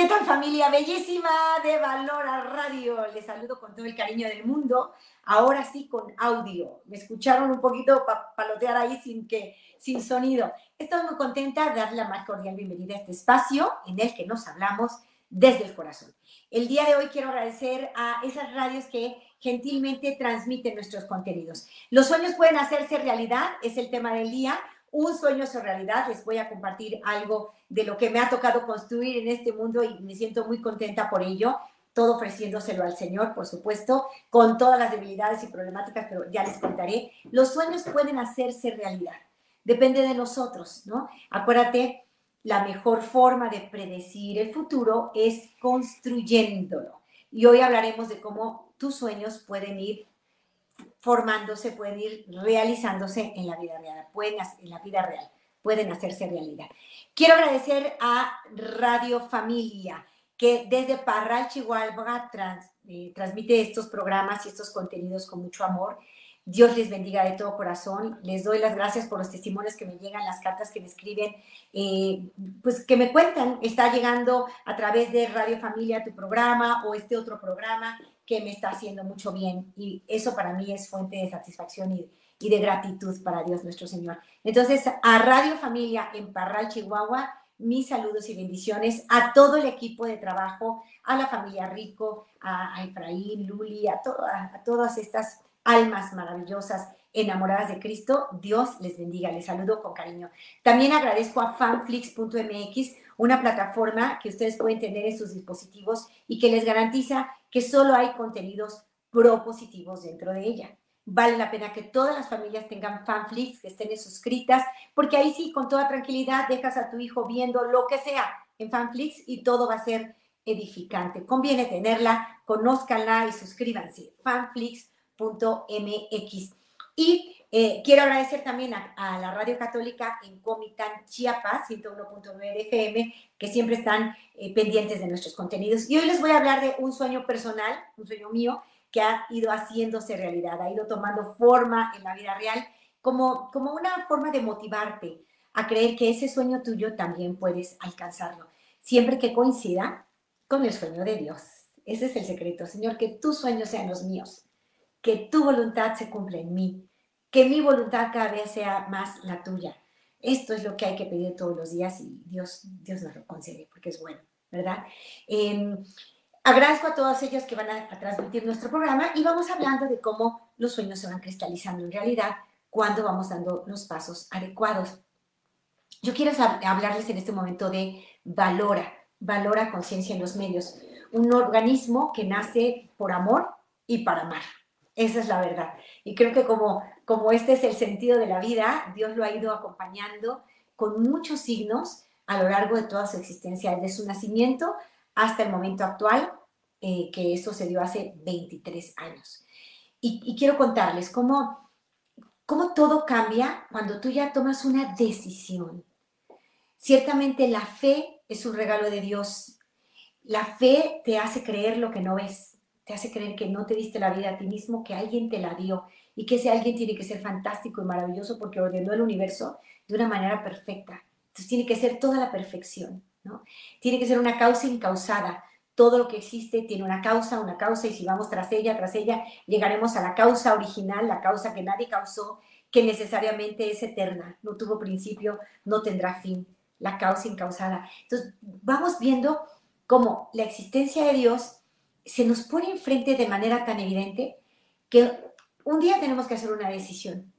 ¿Qué tal familia bellísima de Valora Radio? Les saludo con todo el cariño del mundo. Ahora sí con audio. Me escucharon un poquito palotear ahí sin que sin sonido. Estoy muy contenta de darle la más cordial bienvenida a este espacio en el que nos hablamos desde el corazón. El día de hoy quiero agradecer a esas radios que gentilmente transmiten nuestros contenidos. Los sueños pueden hacerse realidad, es el tema del día un sueño su realidad. Les voy a compartir algo de lo que me ha tocado construir en este mundo y me siento muy contenta por ello. Todo ofreciéndoselo al Señor, por supuesto, con todas las debilidades y problemáticas, pero ya les contaré. Los sueños pueden hacerse realidad. Depende de nosotros, ¿no? Acuérdate, la mejor forma de predecir el futuro es construyéndolo. Y hoy hablaremos de cómo tus sueños pueden ir formándose, pueden ir realizándose en la vida real, pueden, en la vida real, pueden hacerse realidad. Quiero agradecer a Radio Familia, que desde Parral, Chihuahua, eh, transmite estos programas y estos contenidos con mucho amor. Dios les bendiga de todo corazón. Les doy las gracias por los testimonios que me llegan, las cartas que me escriben, eh, pues que me cuentan. Está llegando a través de Radio Familia tu programa o este otro programa que me está haciendo mucho bien y eso para mí es fuente de satisfacción y, de gratitud para Dios nuestro Señor. Entonces, a Radio Familia en Parral, Chihuahua, mis saludos y bendiciones a todo el equipo de trabajo, a la familia Rico, a, Efraín, Luli, a, a todas estas almas maravillosas enamoradas de Cristo. Dios les bendiga, les saludo con cariño. También agradezco a fanflix.mx, una plataforma que ustedes pueden tener en sus dispositivos y que les garantiza que solo hay contenidos propositivos dentro de ella. Vale la pena que todas las familias tengan fanflix, que estén suscritas, porque ahí sí, con toda tranquilidad, dejas a tu hijo viendo lo que sea en fanflix y todo va a ser edificante. Conviene tenerla, conózcanla y suscríbanse. fanflix.mx. Y eh, quiero agradecer también a, la Radio Católica en Comitán, Chiapas, 101.9 FM, que siempre están eh, pendientes de nuestros contenidos. Y hoy les voy a hablar de un sueño personal, un sueño mío, que ha ido haciéndose realidad, ha ido tomando forma en la vida real, como, como una forma de motivarte a creer que ese sueño tuyo también puedes alcanzarlo, siempre que coincida con el sueño de Dios. Ese es el secreto, Señor, que tus sueños sean los míos, que tu voluntad se cumpla en mí que mi voluntad cada vez sea más la tuya. Esto es lo que hay que pedir todos los días y Dios, Dios nos lo concede porque es bueno, ¿verdad? Em, agradezco a todas ellas que van a, transmitir nuestro programa y vamos hablando de cómo los sueños se van cristalizando en realidad cuando vamos dando los pasos adecuados. Yo quiero hablarles en este momento de Valora, Valora Conciencia en los Medios, un organismo que nace por amor y para amar. Esa es la verdad. Y creo que como como este es el sentido de la vida, Dios lo ha ido acompañando con muchos signos a lo largo de toda su existencia, desde su nacimiento hasta el momento actual, eh, que esto se dio hace 23 años. Y, quiero contarles cómo, cómo todo cambia cuando tú ya tomas una decisión. Ciertamente la fe es un regalo de Dios. La fe te hace creer lo que no ves, te hace creer que no te diste la vida a ti mismo, que alguien te la dio y que ese alguien tiene que ser fantástico y maravilloso porque ordenó el universo de una manera perfecta. Entonces tiene que ser toda la perfección, ¿no? Tiene que ser una causa incausada. Todo lo que existe tiene una causa, una causa, y si vamos tras ella, tras ella, llegaremos a la causa original, la causa que nadie causó, que necesariamente es eterna, no tuvo principio, no tendrá fin, la causa incausada. Entonces, vamos viendo cómo la existencia de Dios se nos pone enfrente de manera tan evidente que un día tenemos que hacer una decisión.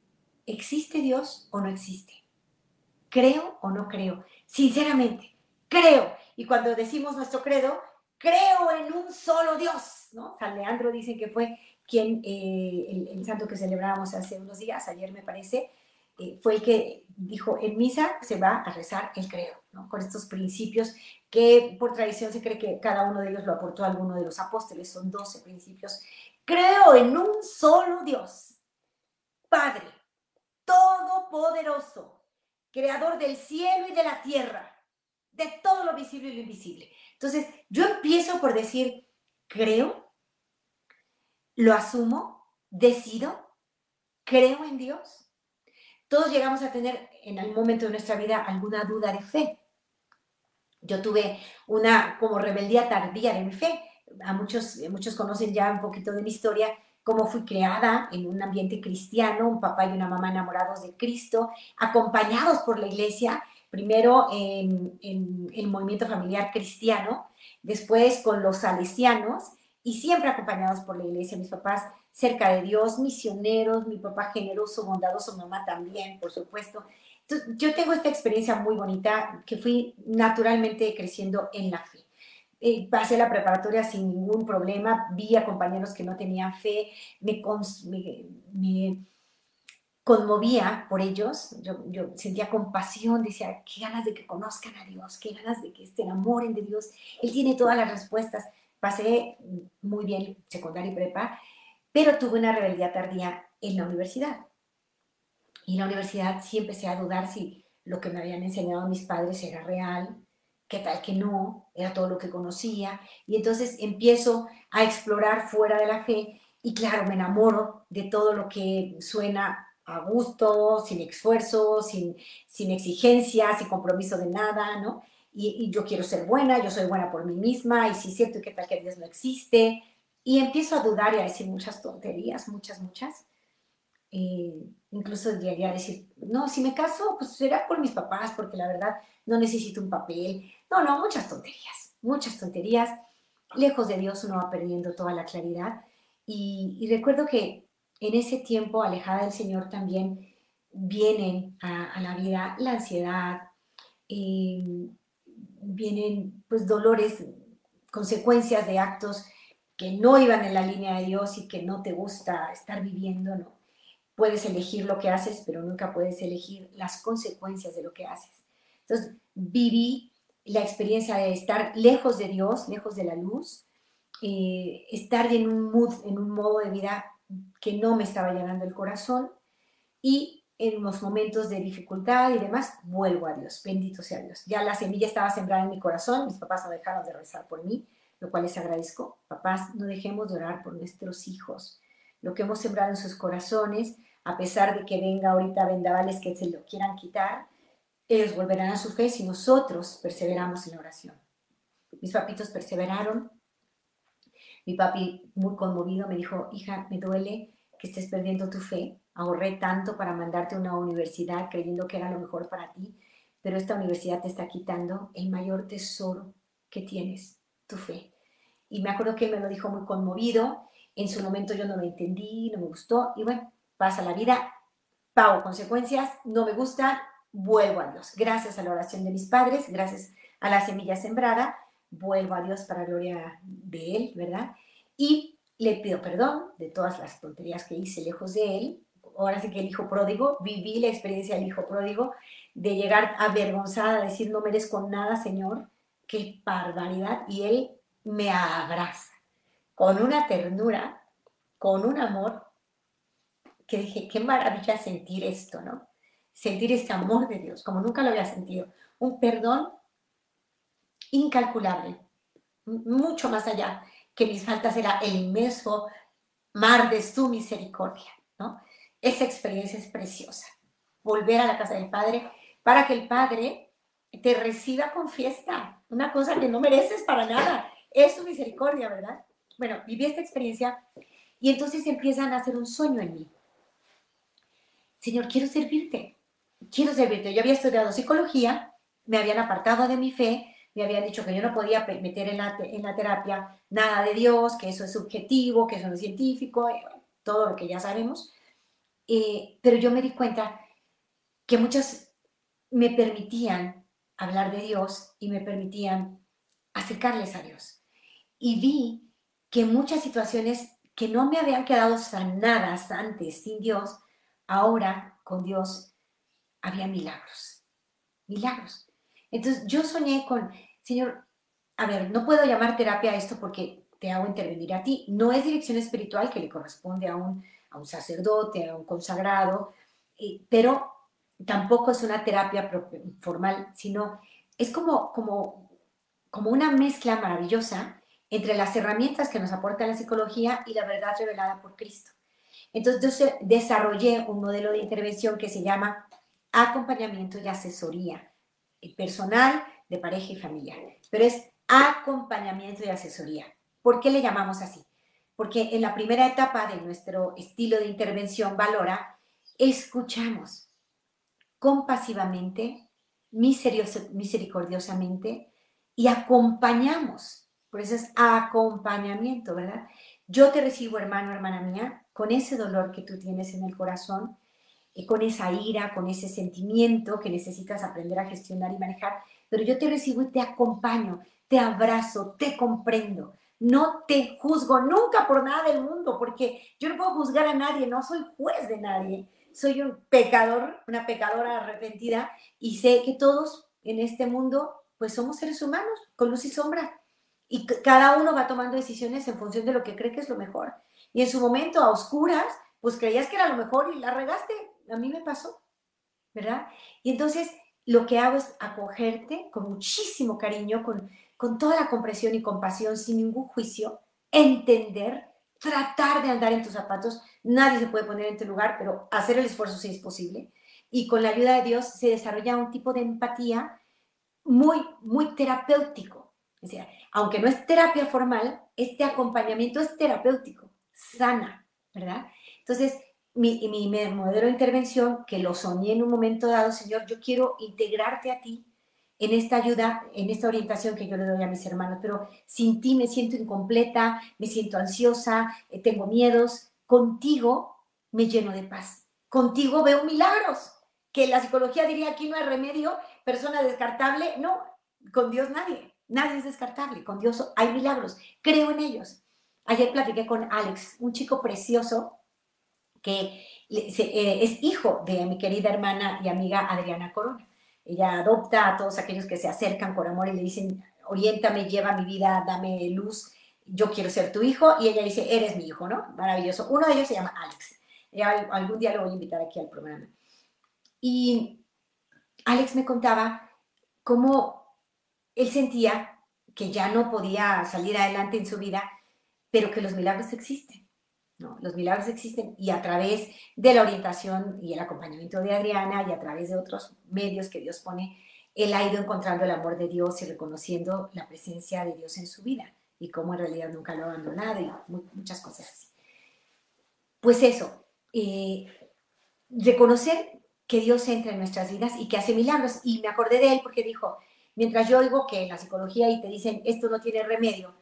¿Existe Dios o no existe? ¿Creo o no creo? Sinceramente, creo. Y cuando decimos nuestro credo, creo en un solo Dios, ¿no? San Leandro dice que fue quien, eh, el, santo que celebrábamos hace unos días, ayer me parece, eh, fue el que dijo, en misa se va a rezar el credo. Con estos principios que por tradición se cree que cada uno de ellos lo aportó alguno de los apóstoles, son 12 principios Creo en un solo Dios, Padre, Todopoderoso, Creador del cielo y de la tierra, de todo lo visible y lo invisible. Entonces, yo empiezo por decir, creo, lo asumo, decido, creo en Dios. Todos llegamos a tener en algún momento de nuestra vida alguna duda de fe. Yo tuve una como rebeldía tardía de mi fe. A muchos, muchos conocen ya un poquito de mi historia, cómo fui creada en un ambiente cristiano, un papá y una mamá enamorados de Cristo, acompañados por la iglesia, primero en, en el movimiento familiar cristiano, después con los salesianos y siempre acompañados por la iglesia, mis papás cerca de Dios, misioneros, mi papá generoso, bondadoso, mamá también, por supuesto. Entonces, yo tengo esta experiencia muy bonita que fui naturalmente creciendo en la fe. Eh, pasé la preparatoria sin ningún problema, vi a compañeros que no tenían fe, me, me, conmovía por ellos, yo, yo, sentía compasión, decía, qué ganas de que conozcan a Dios, qué ganas de que se enamoren de Dios, Él tiene todas las respuestas. Pasé muy bien secundaria y prepa, pero tuve una rebeldía tardía en la universidad. Y en la universidad sí empecé a dudar si lo que me habían enseñado mis padres era real, qué tal que no, era todo lo que conocía. Y entonces empiezo a explorar fuera de la fe y claro, me enamoro de todo lo que suena a gusto, sin esfuerzo, sin, sin exigencia, sin compromiso de nada, ¿no? Y, yo quiero ser buena, yo soy buena por mí misma, y si es cierto, ¿qué tal que Dios no existe? Y empiezo a dudar y a decir muchas tonterías, muchas, muchas. Eh, incluso llegué a decir, no, si me caso, pues será por mis papás, porque la verdad no necesito un papel. No, no, muchas tonterías, muchas tonterías. Lejos de Dios uno va perdiendo toda la claridad. Y, recuerdo que en ese tiempo, alejada del Señor, también vienen a, la vida la ansiedad, eh, vienen pues dolores, consecuencias de actos que no iban en la línea de Dios y que no te gusta estar viviendo, ¿no? Puedes elegir lo que haces, pero nunca puedes elegir las consecuencias de lo que haces. Entonces, viví la experiencia de estar lejos de Dios, lejos de la luz, eh, estar en un mood, en un modo de vida que no me estaba llenando el corazón y en los momentos de dificultad y demás, vuelvo a Dios, bendito sea Dios. Ya la semilla estaba sembrada en mi corazón, mis papás no dejaron de rezar por mí, lo cual les agradezco. Papás, no dejemos de orar por nuestros hijos. Lo que hemos sembrado en sus corazones, a pesar de que venga ahorita vendavales que se lo quieran quitar, ellos volverán a su fe si nosotros perseveramos en la oración. Mis papitos perseveraron. Mi papi, muy conmovido, me dijo, hija, me duele que estés perdiendo tu fe. Ahorré tanto para mandarte a una universidad creyendo que era lo mejor para ti, pero esta universidad te está quitando el mayor tesoro que tienes, tu fe. Y me acuerdo que él me lo dijo muy conmovido. En su momento yo no lo entendí, no me gustó. Y bueno, pasa la vida, pago consecuencias, no me gusta, vuelvo a Dios. Gracias a la oración de mis padres, gracias a la semilla sembrada, vuelvo a Dios para gloria de Él, ¿verdad? Y le pido perdón de todas las tonterías que hice lejos de Él. Ahora sí que el hijo pródigo, viví la experiencia del hijo pródigo, de llegar avergonzada, a decir, no merezco nada, Señor, qué barbaridad. Y Él me abraza con una ternura, con un amor, que dije, qué maravilla sentir esto, ¿no? Sentir este amor de Dios, como nunca lo había sentido. Un perdón incalculable, mucho más allá que mis faltas era el inmenso mar de su misericordia, ¿no? Esa experiencia es preciosa. Volver a la casa del Padre para que el Padre te reciba con fiesta, una cosa que no mereces para nada, es su misericordia, ¿verdad? Bueno, viví esta experiencia y entonces empiezan a hacer un sueño en mí. Señor, quiero servirte, quiero servirte. Yo había estudiado psicología, me habían apartado de mi fe, me habían dicho que yo no podía meter en la, en la terapia nada de Dios, que eso es subjetivo, que eso no es científico, eh, todo lo que ya sabemos. Eh, pero yo me di cuenta que muchos me permitían hablar de Dios y me permitían acercarles a Dios y vi que muchas situaciones que no me habían quedado sanadas antes sin Dios, ahora con Dios había milagros. Milagros. Entonces yo soñé con, Señor, a ver, no puedo llamar terapia a esto porque te hago intervenir a ti. No es dirección espiritual que le corresponde a un, a un sacerdote, a un consagrado, eh, pero tampoco es una terapia formal, sino es como, como, como una mezcla maravillosa entre las herramientas que nos aporta la psicología y la verdad revelada por Cristo. Entonces yo desarrollé un modelo de intervención que se llama acompañamiento y asesoría personal de pareja y familiar, pero es acompañamiento y asesoría. ¿Por qué le llamamos así? Porque en la primera etapa de nuestro estilo de intervención valora, escuchamos compasivamente, misericordiosamente y acompañamos. Por eso es acompañamiento, ¿verdad? Yo te recibo, hermano, hermana mía, con ese dolor que tú tienes en el corazón, y con esa ira, con ese sentimiento que necesitas aprender a gestionar y manejar, pero yo te recibo y te acompaño, te abrazo, te comprendo. No te juzgo nunca por nada del mundo, porque yo no puedo juzgar a nadie, no soy juez de nadie. Soy un pecador, una pecadora arrepentida y sé que todos en este mundo pues somos seres humanos con luz y sombra y cada uno va tomando decisiones en función de lo que cree que es lo mejor. Y en su momento a oscuras, pues creías que era lo mejor y la regaste. A mí me pasó, ¿verdad? Y entonces lo que hago es acogerte con muchísimo cariño, con, con toda la comprensión y compasión, sin ningún juicio, entender, tratar de andar en tus zapatos. Nadie se puede poner en tu lugar, pero hacer el esfuerzo si es posible. Y con la ayuda de Dios se desarrolla un tipo de empatía muy, muy terapéutico. O sea, aunque no es terapia formal, este acompañamiento es terapéutico, sana, ¿verdad? Entonces, mi, mi, modelo de intervención, que lo soñé en un momento dado, Señor, yo quiero integrarte a ti en esta ayuda, en esta orientación que yo le doy a mis hermanos, pero sin ti me siento incompleta, me siento ansiosa, eh, tengo miedos. Contigo me lleno de paz. Contigo veo milagros, que la psicología diría aquí no hay remedio, persona descartable. No, con Dios nadie, nadie es descartable. Con Dios hay milagros, creo en ellos. Ayer platiqué con Alex, un chico precioso que eh, es hijo de mi querida hermana y amiga Adriana Corona. Ella adopta a todos aquellos que se acercan por amor y le dicen, oriéntame, lleva mi vida, dame luz, yo quiero ser tu hijo. Y ella dice, eres mi hijo, ¿no? Maravilloso. Uno de ellos se llama Alex. algún día lo voy a invitar aquí al programa. Y Alex me contaba cómo él sentía que ya no podía salir adelante en su vida, pero que los milagros existen los milagros existen y a través de la orientación y el acompañamiento de Adriana y a través de otros medios que Dios pone, él ha ido encontrando el amor de Dios y reconociendo la presencia de Dios en su vida y cómo en realidad nunca lo abandonado y muchas cosas así. Pues eso, eh, reconocer que Dios entra en nuestras vidas y que hace milagros. Y me acordé de él porque dijo, mientras yo oigo que en la psicología y te dicen esto no tiene remedio,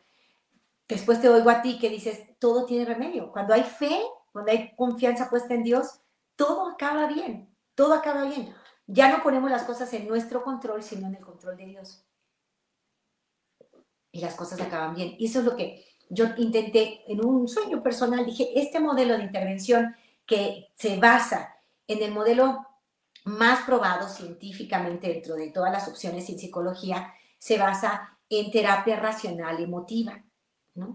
Después te oigo a ti que dices, todo tiene remedio. Cuando hay fe, cuando hay confianza puesta en Dios, todo acaba bien, todo acaba bien. Ya no ponemos las cosas en nuestro control, sino en el control de Dios. Y las cosas acaban bien. Y eso es lo que yo intenté en un sueño personal. Dije, este modelo de intervención que se basa en el modelo más probado científicamente dentro de todas las opciones en psicología, se basa en terapia racional emotiva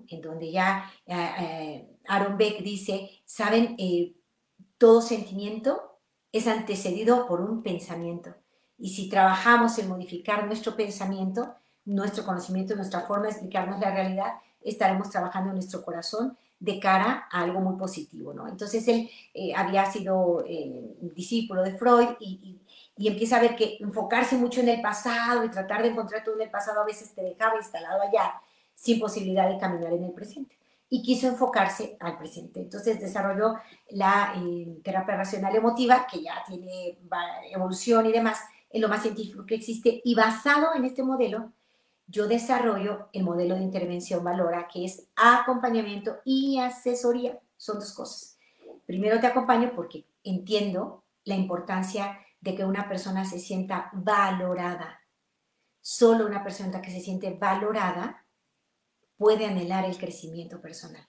en donde ya eh, eh, Aaron Beck dice, saben, eh, todo sentimiento es antecedido por un pensamiento. Y si trabajamos en modificar nuestro pensamiento, nuestro conocimiento, nuestra forma de explicarnos la realidad, estaremos trabajando en nuestro corazón de cara a algo muy positivo, ¿no? Entonces él había sido discípulo de Freud y, y, empieza a ver que enfocarse mucho en el pasado y tratar de encontrar todo en el pasado a veces te dejaba instalado allá sin posibilidad de caminar en el presente. Y quiso enfocarse al presente. Entonces desarrolló la eh, terapia racional emotiva, que ya tiene evolución y demás, en lo más científico que existe. Y basado en este modelo, yo desarrollo el modelo de intervención Valora, que es acompañamiento y asesoría. Son dos cosas. Primero te acompaño porque entiendo la importancia de que una persona se sienta valorada. Solo una persona que se siente valorada puede anhelar el crecimiento personal.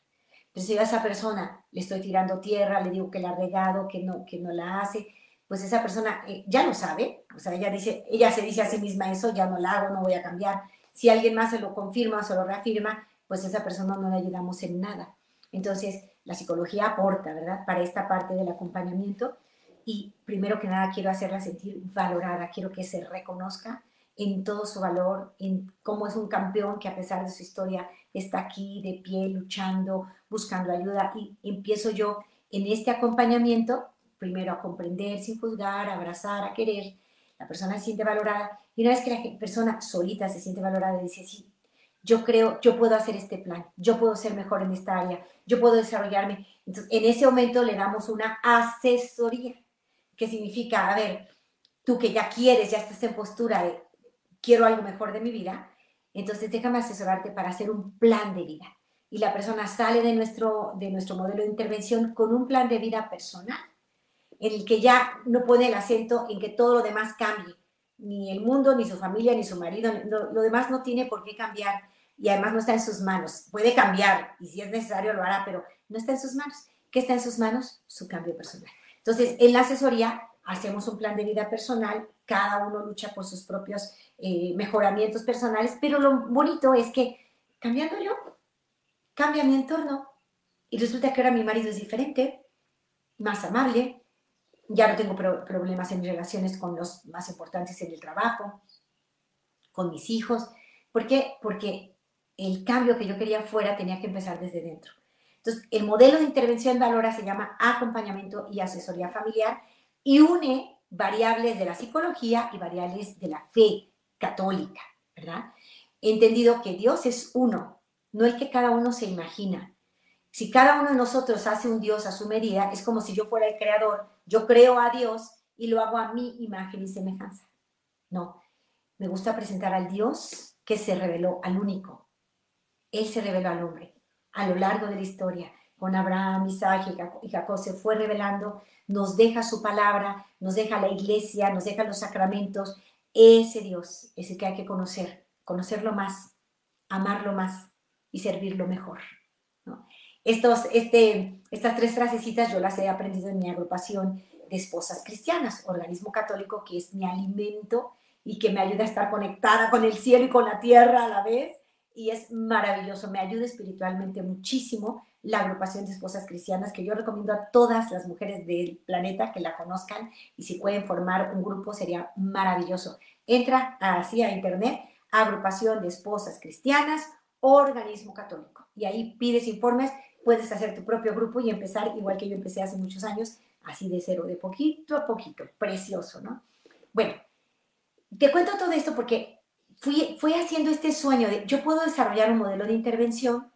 Pero si a esa persona le estoy tirando tierra, le digo que la ha regado, que no, que no la hace, pues esa persona eh, ya lo sabe, o sea, ella, dice, ella se dice a sí misma eso, ya no la hago, no voy a cambiar. Si alguien más se lo confirma o se lo reafirma, pues esa persona no le ayudamos en nada. Entonces, la psicología aporta, ¿verdad? Para esta parte del acompañamiento. Y primero que nada, quiero hacerla sentir valorada, quiero que se reconozca en todo su valor, en cómo es un campeón que a pesar de su historia está aquí de pie, luchando, buscando ayuda. Y empiezo yo en este acompañamiento, primero a comprender sin juzgar, a abrazar, a querer, la persona se siente valorada y una vez que la persona solita se siente valorada, dice, sí, yo creo, yo puedo hacer este plan, yo puedo ser mejor en esta área, yo puedo desarrollarme. Entonces, en ese momento le damos una asesoría, que significa, a ver, tú que ya quieres, ya estás en postura de quiero algo mejor de mi vida, entonces déjame asesorarte para hacer un plan de vida. Y la persona sale de nuestro, de nuestro modelo de intervención con un plan de vida personal, en el que ya no pone el acento en que todo lo demás cambie, ni el mundo, ni su familia, ni su marido, lo, demás no tiene por qué cambiar y además no está en sus manos. Puede cambiar y si es necesario lo hará, pero no está en sus manos. ¿Qué está en sus manos? Su cambio personal. Entonces, en la asesoría hacemos un plan de vida personal, cada uno lucha por sus propios eh, mejoramientos personales, pero lo bonito es que cambiando yo, cambia mi entorno y resulta que ahora mi marido es diferente, más amable, ya no tengo problemas en mis relaciones con los más importantes en el trabajo, con mis hijos. ¿Por qué? Porque el cambio que yo quería fuera tenía que empezar desde dentro. Entonces, el modelo de intervención Valora se llama acompañamiento y asesoría familiar y une variables de la psicología y variables de la fe católica, ¿verdad? He entendido que Dios es uno, no el que cada uno se imagina. Si cada uno de nosotros hace un Dios a su medida, es como si yo fuera el creador, yo creo a Dios y lo hago a mi imagen y semejanza. No, me gusta presentar al Dios que se reveló al único, él se reveló al hombre a lo largo de la historia. Con Abraham, Isaac y Jacob se fue revelando, nos deja su palabra, nos deja la iglesia, nos deja los sacramentos. Ese Dios es el que hay que conocer, conocerlo más, amarlo más y servirlo mejor. Estos, este, estas tres frasecitas yo las he aprendido en mi agrupación de esposas cristianas, organismo católico que es mi alimento y que me ayuda a estar conectada con el cielo y con la tierra a la vez y es maravilloso, me ayuda espiritualmente muchísimo la agrupación de esposas cristianas que yo recomiendo a todas las mujeres del planeta que la conozcan y si pueden formar un grupo sería maravilloso. Entra así a internet, agrupación de esposas cristianas, organismo católico y ahí pides informes, puedes hacer tu propio grupo y empezar igual que yo empecé hace muchos años, así de cero, de poquito a poquito, precioso, ¿no? Bueno, te cuento todo esto porque fui, haciendo este sueño de yo puedo desarrollar un modelo de intervención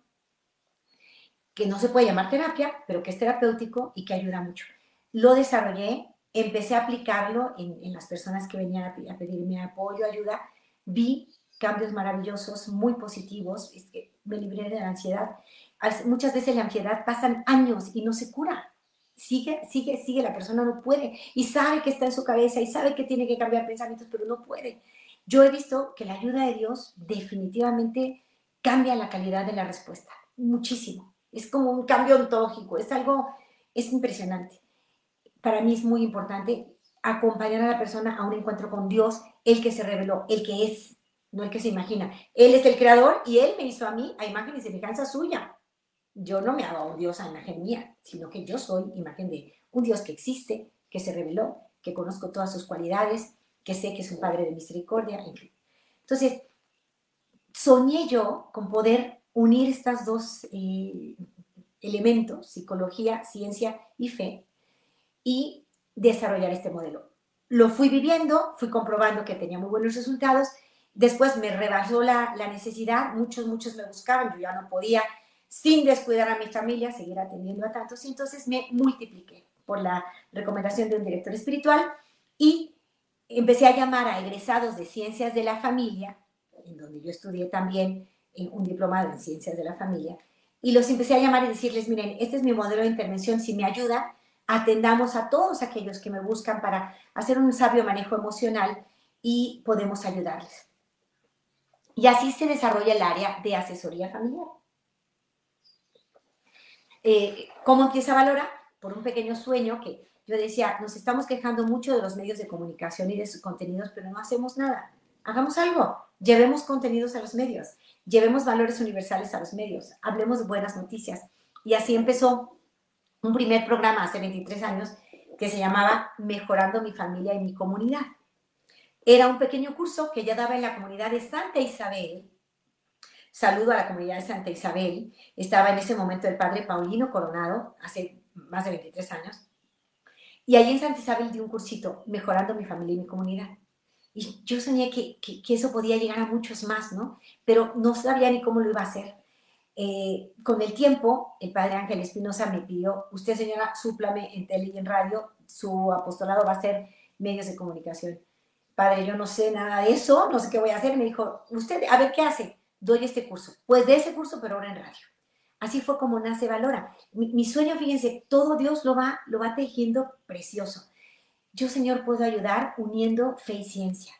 que no se puede llamar terapia, pero que es terapéutico y que ayuda mucho. Lo desarrollé, empecé a aplicarlo en, las personas que venían a, pedirme apoyo, ayuda, vi cambios maravillosos, muy positivos, es que me libré de la ansiedad. Muchas veces la ansiedad pasan años y no se cura. Sigue, sigue, sigue, la persona no puede y sabe que está en su cabeza y sabe que tiene que cambiar pensamientos, pero no puede. Yo he visto que la ayuda de Dios definitivamente cambia la calidad de la respuesta, muchísimo. Es como un cambio ontológico, es algo, es impresionante. Para mí es muy importante acompañar a la persona a un encuentro con Dios, el que se reveló, el que es, no el que se imagina. Él es el creador y Él me hizo a mí a imagen y semejanza suya. Yo no me hago un Dios a imagen mía, sino que yo soy imagen de un Dios que existe, que se reveló, que conozco todas sus cualidades, que sé que es un Padre de misericordia, Entonces, soñé yo con poder unir estos dos eh, elementos, psicología, ciencia y fe, y desarrollar este modelo. Lo fui viviendo, fui comprobando que tenía muy buenos resultados, después me rebasó la, la necesidad, muchos, muchos me buscaban, yo ya no podía, sin descuidar a mi familia, seguir atendiendo a tantos, y entonces me multipliqué por la recomendación de un director espiritual y empecé a llamar a egresados de ciencias de la familia, en donde yo estudié también eh, un diplomado en ciencias de la familia, y los empecé a llamar y decirles, miren, este es mi modelo de intervención, si me ayuda, atendamos a todos aquellos que me buscan para hacer un sabio manejo emocional y podemos ayudarles. Y así se desarrolla el área de asesoría familiar. Eh, ¿Cómo empieza a valorar? Por un pequeño sueño que yo decía, nos estamos quejando mucho de los medios de comunicación y de sus contenidos, pero no hacemos nada. Hagamos algo, llevemos contenidos a los medios, llevemos valores universales a los medios, hablemos buenas noticias. Y así empezó un primer programa hace 23 años que se llamaba Mejorando mi familia y mi comunidad. Era un pequeño curso que ya daba en la comunidad de Santa Isabel. Saludo a la comunidad de Santa Isabel. Estaba en ese momento el padre Paulino Coronado, hace más de 23 años. Y allí en Santa Isabel di un cursito, mejorando mi familia y mi comunidad. Y yo soñé que, que, eso podía llegar a muchos más, ¿no? Pero no sabía ni cómo lo iba a hacer. Eh, con el tiempo, el padre Ángel Espinosa me pidió, usted señora, súplame en tele y en radio, su apostolado va a ser medios de comunicación. Padre, yo no sé nada de eso, no sé qué voy a hacer. Me dijo, usted, a ver qué hace. Doy este curso. Pues de ese curso, pero ahora en radio. Así fue como nace Valora. Mi, sueño, fíjense, todo Dios lo va, lo va tejiendo precioso. Yo, Señor, puedo ayudar uniendo fe y ciencia.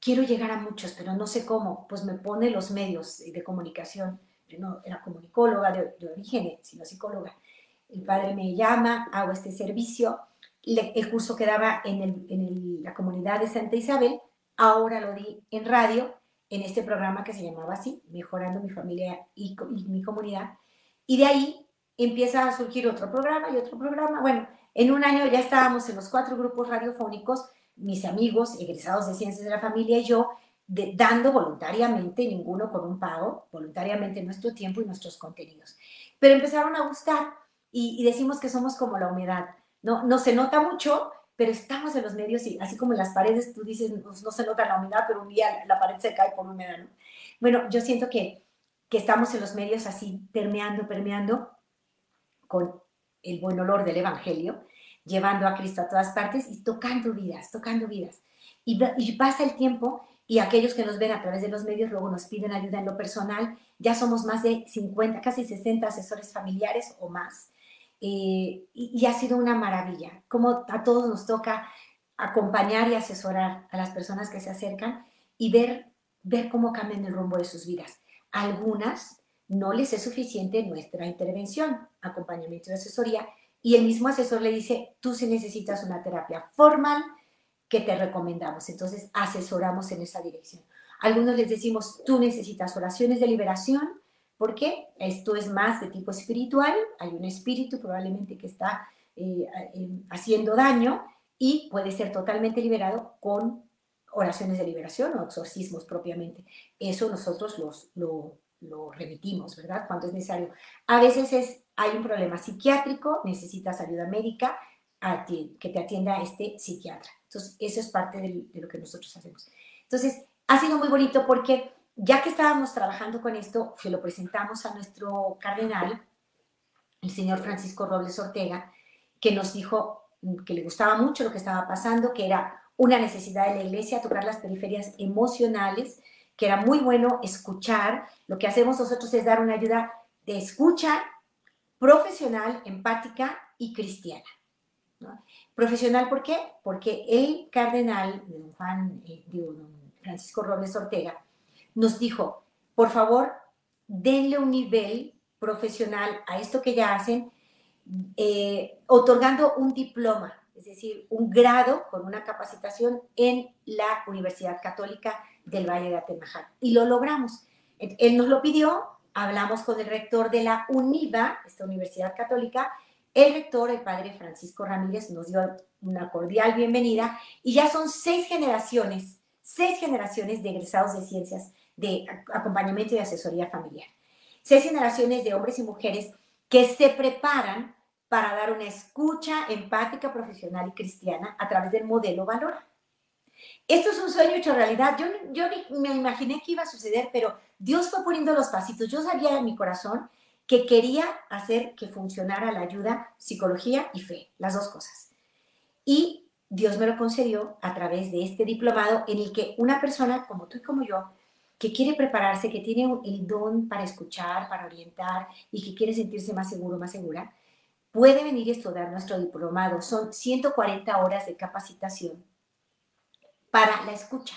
quiero llegar a muchos, pero no sé cómo. Pues me pone los medios de comunicación. Yo no era comunicóloga de, de origen, sino psicóloga. El padre me llama, hago este servicio. el curso quedaba en, en la comunidad de Santa Isabel. Ahora lo di en radio en este programa que se llamaba así, Mejorando mi familia y, mi comunidad. Y de ahí empieza a surgir otro programa y otro programa. Bueno, en un año ya estábamos en los cuatro grupos radiofónicos, mis amigos egresados de Ciencias de la Familia y yo, dando voluntariamente, ninguno con un pago, voluntariamente nuestro tiempo y nuestros contenidos. Pero empezaron a gustar y, y decimos que somos como la humedad. No, no se nota mucho, pero estamos en los medios y así como en las paredes, tú dices, no, se nota la humedad, pero un día la pared se cae por humedad, ¿no? Bueno, yo siento que, que estamos en los medios así, permeando, permeando, con el buen olor del Evangelio, llevando a Cristo a todas partes y tocando vidas, tocando vidas. Y, y, pasa el tiempo y aquellos que nos ven a través de los medios luego nos piden ayuda en lo personal. Ya somos más de 50, casi 60 asesores familiares o más. Eh, y, ha sido una maravilla. Como a todos nos toca acompañar y asesorar a las personas que se acercan y ver, ver cómo cambian el rumbo de sus vidas. Algunas no les es suficiente nuestra intervención, acompañamiento y asesoría, y el mismo asesor le dice, tú si necesitas una terapia formal que te recomendamos. Entonces, asesoramos en esa dirección. Algunos les decimos, tú necesitas oraciones de liberación, ¿Por qué? Esto es más de tipo espiritual, hay un espíritu probablemente que está eh, eh, haciendo daño y puede ser totalmente liberado con oraciones de liberación o exorcismos propiamente. Eso nosotros los, lo, lo remitimos, ¿verdad? Cuando es necesario. A veces es, hay un problema psiquiátrico, necesitas ayuda médica, a ti, que te atienda este psiquiatra. Entonces, eso es parte de, de lo que nosotros hacemos. Entonces, ha sido muy bonito porque ya que estábamos trabajando con esto, que lo presentamos a nuestro cardenal, el señor Francisco Robles Ortega, que nos dijo que le gustaba mucho lo que estaba pasando, que era una necesidad de la iglesia tocar las periferias emocionales, que era muy bueno escuchar. Lo que hacemos nosotros es dar una ayuda de escucha profesional, empática y cristiana. Profesional, ¿por qué? Porque el cardenal, don Juan, eh, don Francisco Robles Ortega, nos dijo, por favor, denle un nivel profesional a esto que ya hacen, eh, otorgando un diploma, es decir, un grado con una capacitación en la Universidad Católica del Valle de Atemajac. Y lo logramos. Él nos lo pidió, hablamos con el rector de la UNIVA, esta Universidad Católica, el rector, el padre Francisco Ramírez, nos dio una cordial bienvenida y ya son seis generaciones, seis generaciones de egresados de ciencias de acompañamiento y asesoría familiar. Seis generaciones de hombres y mujeres que se preparan para dar una escucha empática, profesional y cristiana a través del modelo valor. Esto es un sueño hecho realidad. Yo, yo me imaginé que iba a suceder, pero Dios fue poniendo los pasitos. Yo sabía en mi corazón que quería hacer que funcionara la ayuda, psicología y fe, las dos cosas. Y Dios me lo concedió a través de este diplomado en el que una persona como tú y como yo que quiere prepararse, que tiene el don para escuchar, para orientar y que quiere sentirse más seguro, más segura, puede venir a estudiar nuestro diplomado. Son 140 horas de capacitación para la escucha.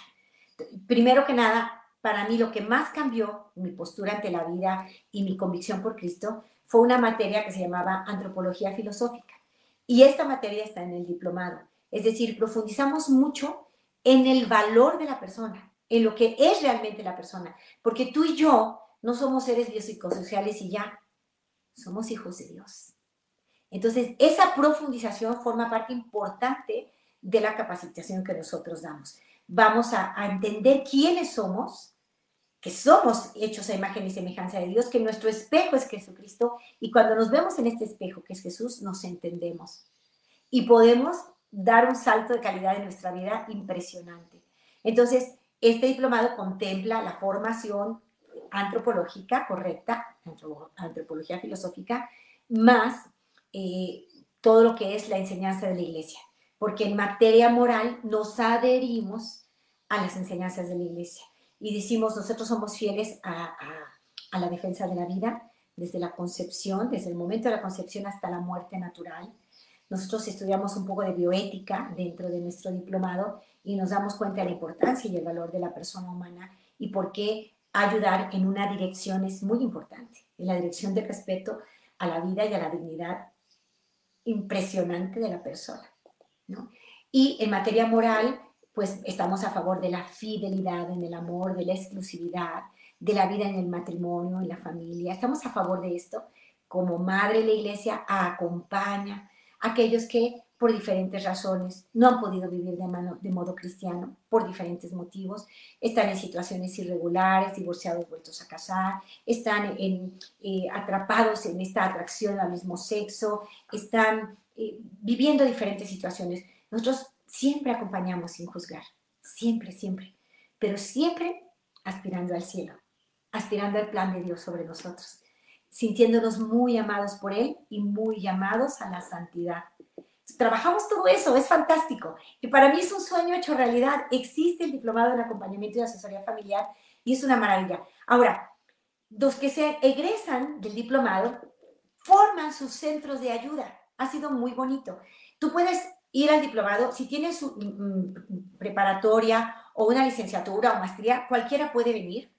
Primero que nada, para mí lo que más cambió mi postura ante la vida y mi convicción por Cristo fue una materia que se llamaba antropología filosófica. Y esta materia está en el diplomado. Es decir, profundizamos mucho en el valor de la persona, en lo que es realmente la persona. Porque tú y yo no somos seres biopsicosociales y ya, somos hijos de Dios. Entonces, esa profundización forma parte importante de la capacitación que nosotros damos. Vamos a, entender quiénes somos, que somos hechos a imagen y semejanza de Dios, que nuestro espejo es Jesucristo y cuando nos vemos en este espejo que es Jesús, nos entendemos y podemos dar un salto de calidad en nuestra vida impresionante. Entonces, este diplomado contempla la formación antropológica correcta, antropología filosófica, más eh, todo lo que es la enseñanza de la iglesia, porque en materia moral nos adherimos a las enseñanzas de la iglesia y decimos, nosotros somos fieles a, a la defensa de la vida desde la concepción, desde el momento de la concepción hasta la muerte natural. Nosotros estudiamos un poco de bioética dentro de nuestro diplomado y nos damos cuenta de la importancia y el valor de la persona humana y por qué ayudar en una dirección es muy importante, en la dirección de respeto a la vida y a la dignidad impresionante de la persona. Y en materia moral, pues estamos a favor de la fidelidad en el amor, de la exclusividad, de la vida en el matrimonio, en la familia. Estamos a favor de esto. Como madre la iglesia acompaña a aquellos que por diferentes razones. No han podido vivir de, de modo cristiano, por diferentes motivos, están en situaciones irregulares, divorciados, vueltos a casar, están en, eh, atrapados en esta atracción al mismo sexo, están eh, viviendo diferentes situaciones. Nosotros siempre acompañamos sin juzgar, siempre, siempre, pero siempre aspirando al cielo, aspirando al plan de Dios sobre nosotros, sintiéndonos muy amados por Él y muy llamados a la santidad trabajamos todo eso, es fantástico. Y para mí es un sueño hecho realidad. Existe el diplomado en acompañamiento y asesoría familiar y es una maravilla. Ahora, los que se egresan del diplomado forman sus centros de ayuda. Ha sido muy bonito. Tú puedes ir al diplomado, si tienes un, preparatoria o una licenciatura o maestría, cualquiera puede venir.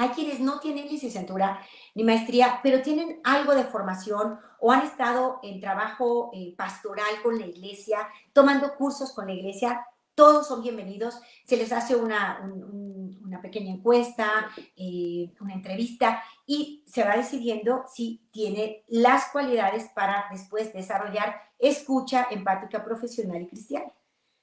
Hay quienes no tienen licenciatura ni maestría, pero tienen algo de formación o han estado en trabajo eh, pastoral con la iglesia, tomando cursos con la iglesia. Todos son bienvenidos. Se les hace una, una pequeña encuesta, eh, una entrevista y se va decidiendo si tiene las cualidades para después desarrollar escucha empática profesional y cristiana.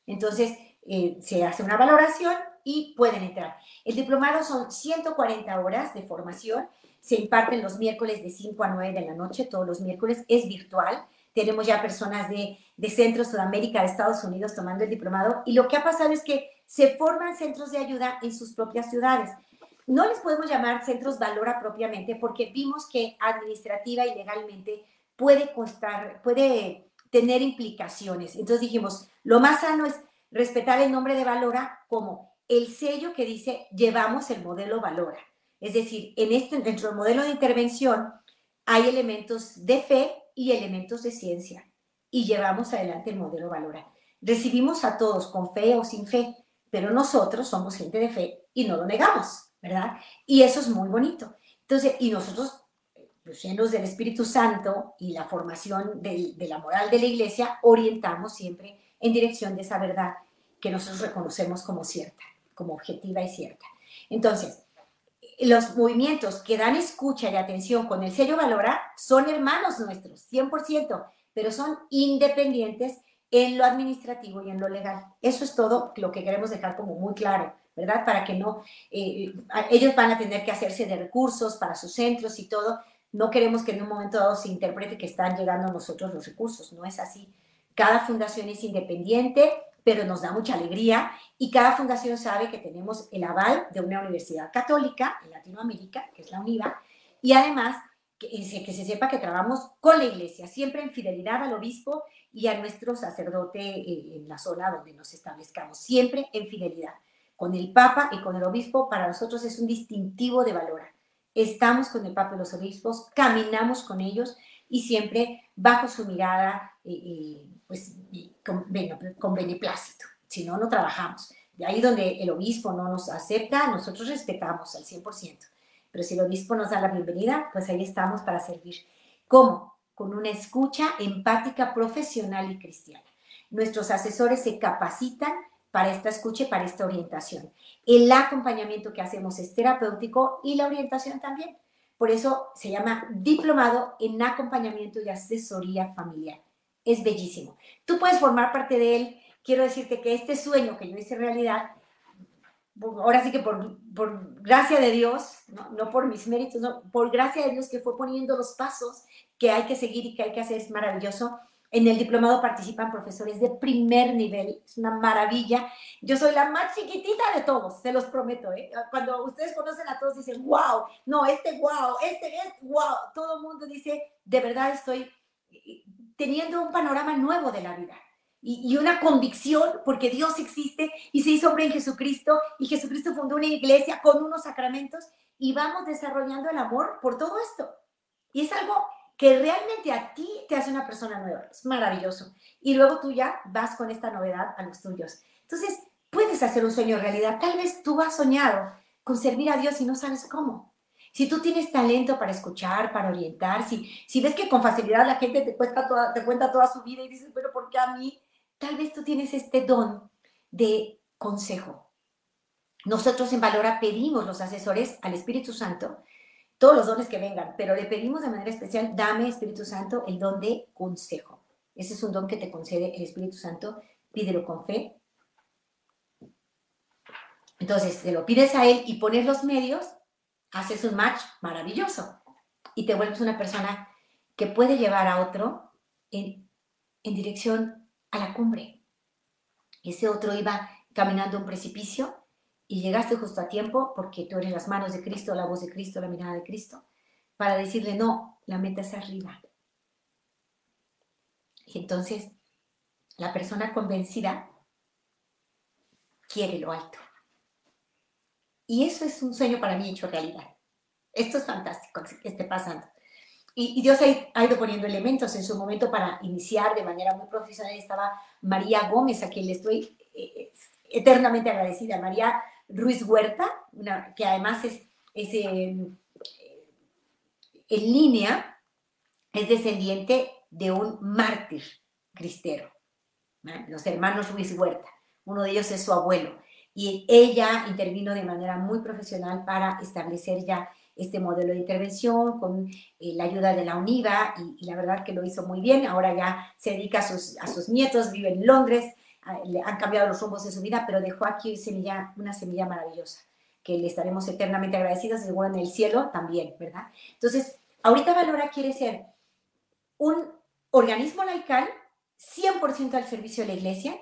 Entonces, eh, se hace una valoración y pueden entrar. El diplomado son 140 horas de formación, se imparten los miércoles de 5 a 9 de la noche, todos los miércoles, es virtual. Tenemos ya personas de, de Centro Sudamérica, de Estados Unidos tomando el diplomado y lo que ha pasado es que se forman centros de ayuda en sus propias ciudades. No les podemos llamar centros valora propiamente porque vimos que administrativa y legalmente puede costar, puede tener implicaciones. Entonces dijimos, lo más sano es respetar el nombre de Valora como el sello que dice llevamos el modelo Valora. Es decir, en este, dentro del modelo de intervención hay elementos de fe y elementos de ciencia y llevamos adelante el modelo Valora. Recibimos a todos con fe o sin fe, pero nosotros somos gente de fe y no lo negamos, ¿verdad? Y eso es muy bonito. Entonces, y nosotros, los llenos del Espíritu Santo y la formación de la moral de la iglesia, orientamos siempre en dirección de esa verdad que nosotros reconocemos como cierta, como objetiva y cierta. Entonces, los movimientos que dan escucha y atención con el sello Valora son hermanos nuestros, 100%, pero son independientes en lo administrativo y en lo legal. Eso es todo lo que queremos dejar como muy claro, ¿verdad? Para que no, eh, ellos van a tener que hacerse de recursos para sus centros y todo. No queremos que en un momento dado se interprete que están llegando a nosotros los recursos, no es así. Cada fundación es independiente, pero nos da mucha alegría y cada fundación sabe que tenemos el aval de una universidad católica en Latinoamérica, que es la UNIVA, y además que, se sepa que trabajamos con la iglesia, siempre en fidelidad al obispo y a nuestro sacerdote eh, en la zona donde nos establezcamos, siempre en fidelidad. Con el Papa y con el obispo, para nosotros es un distintivo de valor. Estamos con el Papa y los obispos, caminamos con ellos y siempre bajo su mirada, eh, pues con, con beneplácito. Si no, no trabajamos. De ahí donde el obispo no nos acepta, nosotros respetamos al 100%. Pero si el obispo nos da la bienvenida, pues ahí estamos para servir. ¿Cómo? Con una escucha empática, profesional y cristiana. Nuestros asesores se capacitan para esta escucha y para esta orientación. El acompañamiento que hacemos es terapéutico y la orientación también. Por eso se llama Diplomado en Acompañamiento y Asesoría Familiar. Es bellísimo. Tú puedes formar parte de él. Quiero decirte que este sueño que yo hice realidad, ahora sí que por, por gracia de Dios, ¿no? por mis méritos, no, por gracia de Dios que fue poniendo los pasos que hay que seguir y que hay que hacer, es maravilloso. En el diplomado participan profesores de primer nivel, es una maravilla. Yo soy la más chiquitita de todos, se los prometo. ¿eh? Cuando ustedes conocen a todos dicen, wow, no, este wow, este es wow. Todo el mundo dice, de verdad estoy eh, teniendo un panorama nuevo de la vida y, una convicción porque Dios existe y se hizo hombre en Jesucristo y Jesucristo fundó una iglesia con unos sacramentos y vamos desarrollando el amor por todo esto. Y es algo que realmente a ti te hace una persona nueva. Es maravilloso. Y luego tú ya vas con esta novedad a los tuyos. Entonces, puedes hacer un sueño realidad. Tal vez tú has soñado con servir a Dios y no sabes cómo. Si tú tienes talento para escuchar, para orientar, si, si ves que con facilidad la gente te, cuesta toda, te cuenta toda su vida y dices, pero ¿por qué a mí? Tal vez tú tienes este don de consejo. Nosotros en Valora pedimos los asesores al Espíritu Santo todos los dones que vengan, pero le pedimos de manera especial, dame Espíritu Santo el don de consejo. Ese es un don que te concede el Espíritu Santo, pídelo con fe. Entonces, te lo pides a Él y pones los medios, haces un match maravilloso y te vuelves una persona que puede llevar a otro en, en dirección a la cumbre. Ese otro iba caminando un precipicio y llegaste justo a tiempo porque tú eres las manos de Cristo, la voz de Cristo, la mirada de Cristo, para decirle, no, la meta es arriba. Y entonces la persona convencida quiere lo alto. Y eso es un sueño para mí hecho realidad. Esto es fantástico que esté pasando. Y, Dios ha, ido poniendo elementos en su momento para iniciar de manera muy profesional. Estaba María Gómez, a quien le estoy eh, eh, eternamente agradecida. María Ruiz Huerta, que además es, en línea, es descendiente de un mártir cristero, los hermanos Ruiz Huerta. Uno de ellos es su abuelo. Y ella intervino de manera muy profesional para establecer ya este modelo de intervención con eh, la ayuda de la UNIVA y, la verdad que lo hizo muy bien. Ahora ya se dedica a sus, a sus nietos, vive en Londres, han cambiado los rumbos de su vida, pero dejó aquí semilla, una semilla maravillosa, que le estaremos eternamente agradecidos, seguro en el cielo también, ¿verdad? Entonces, ahorita Valora quiere ser un organismo laical 100% al servicio de la iglesia.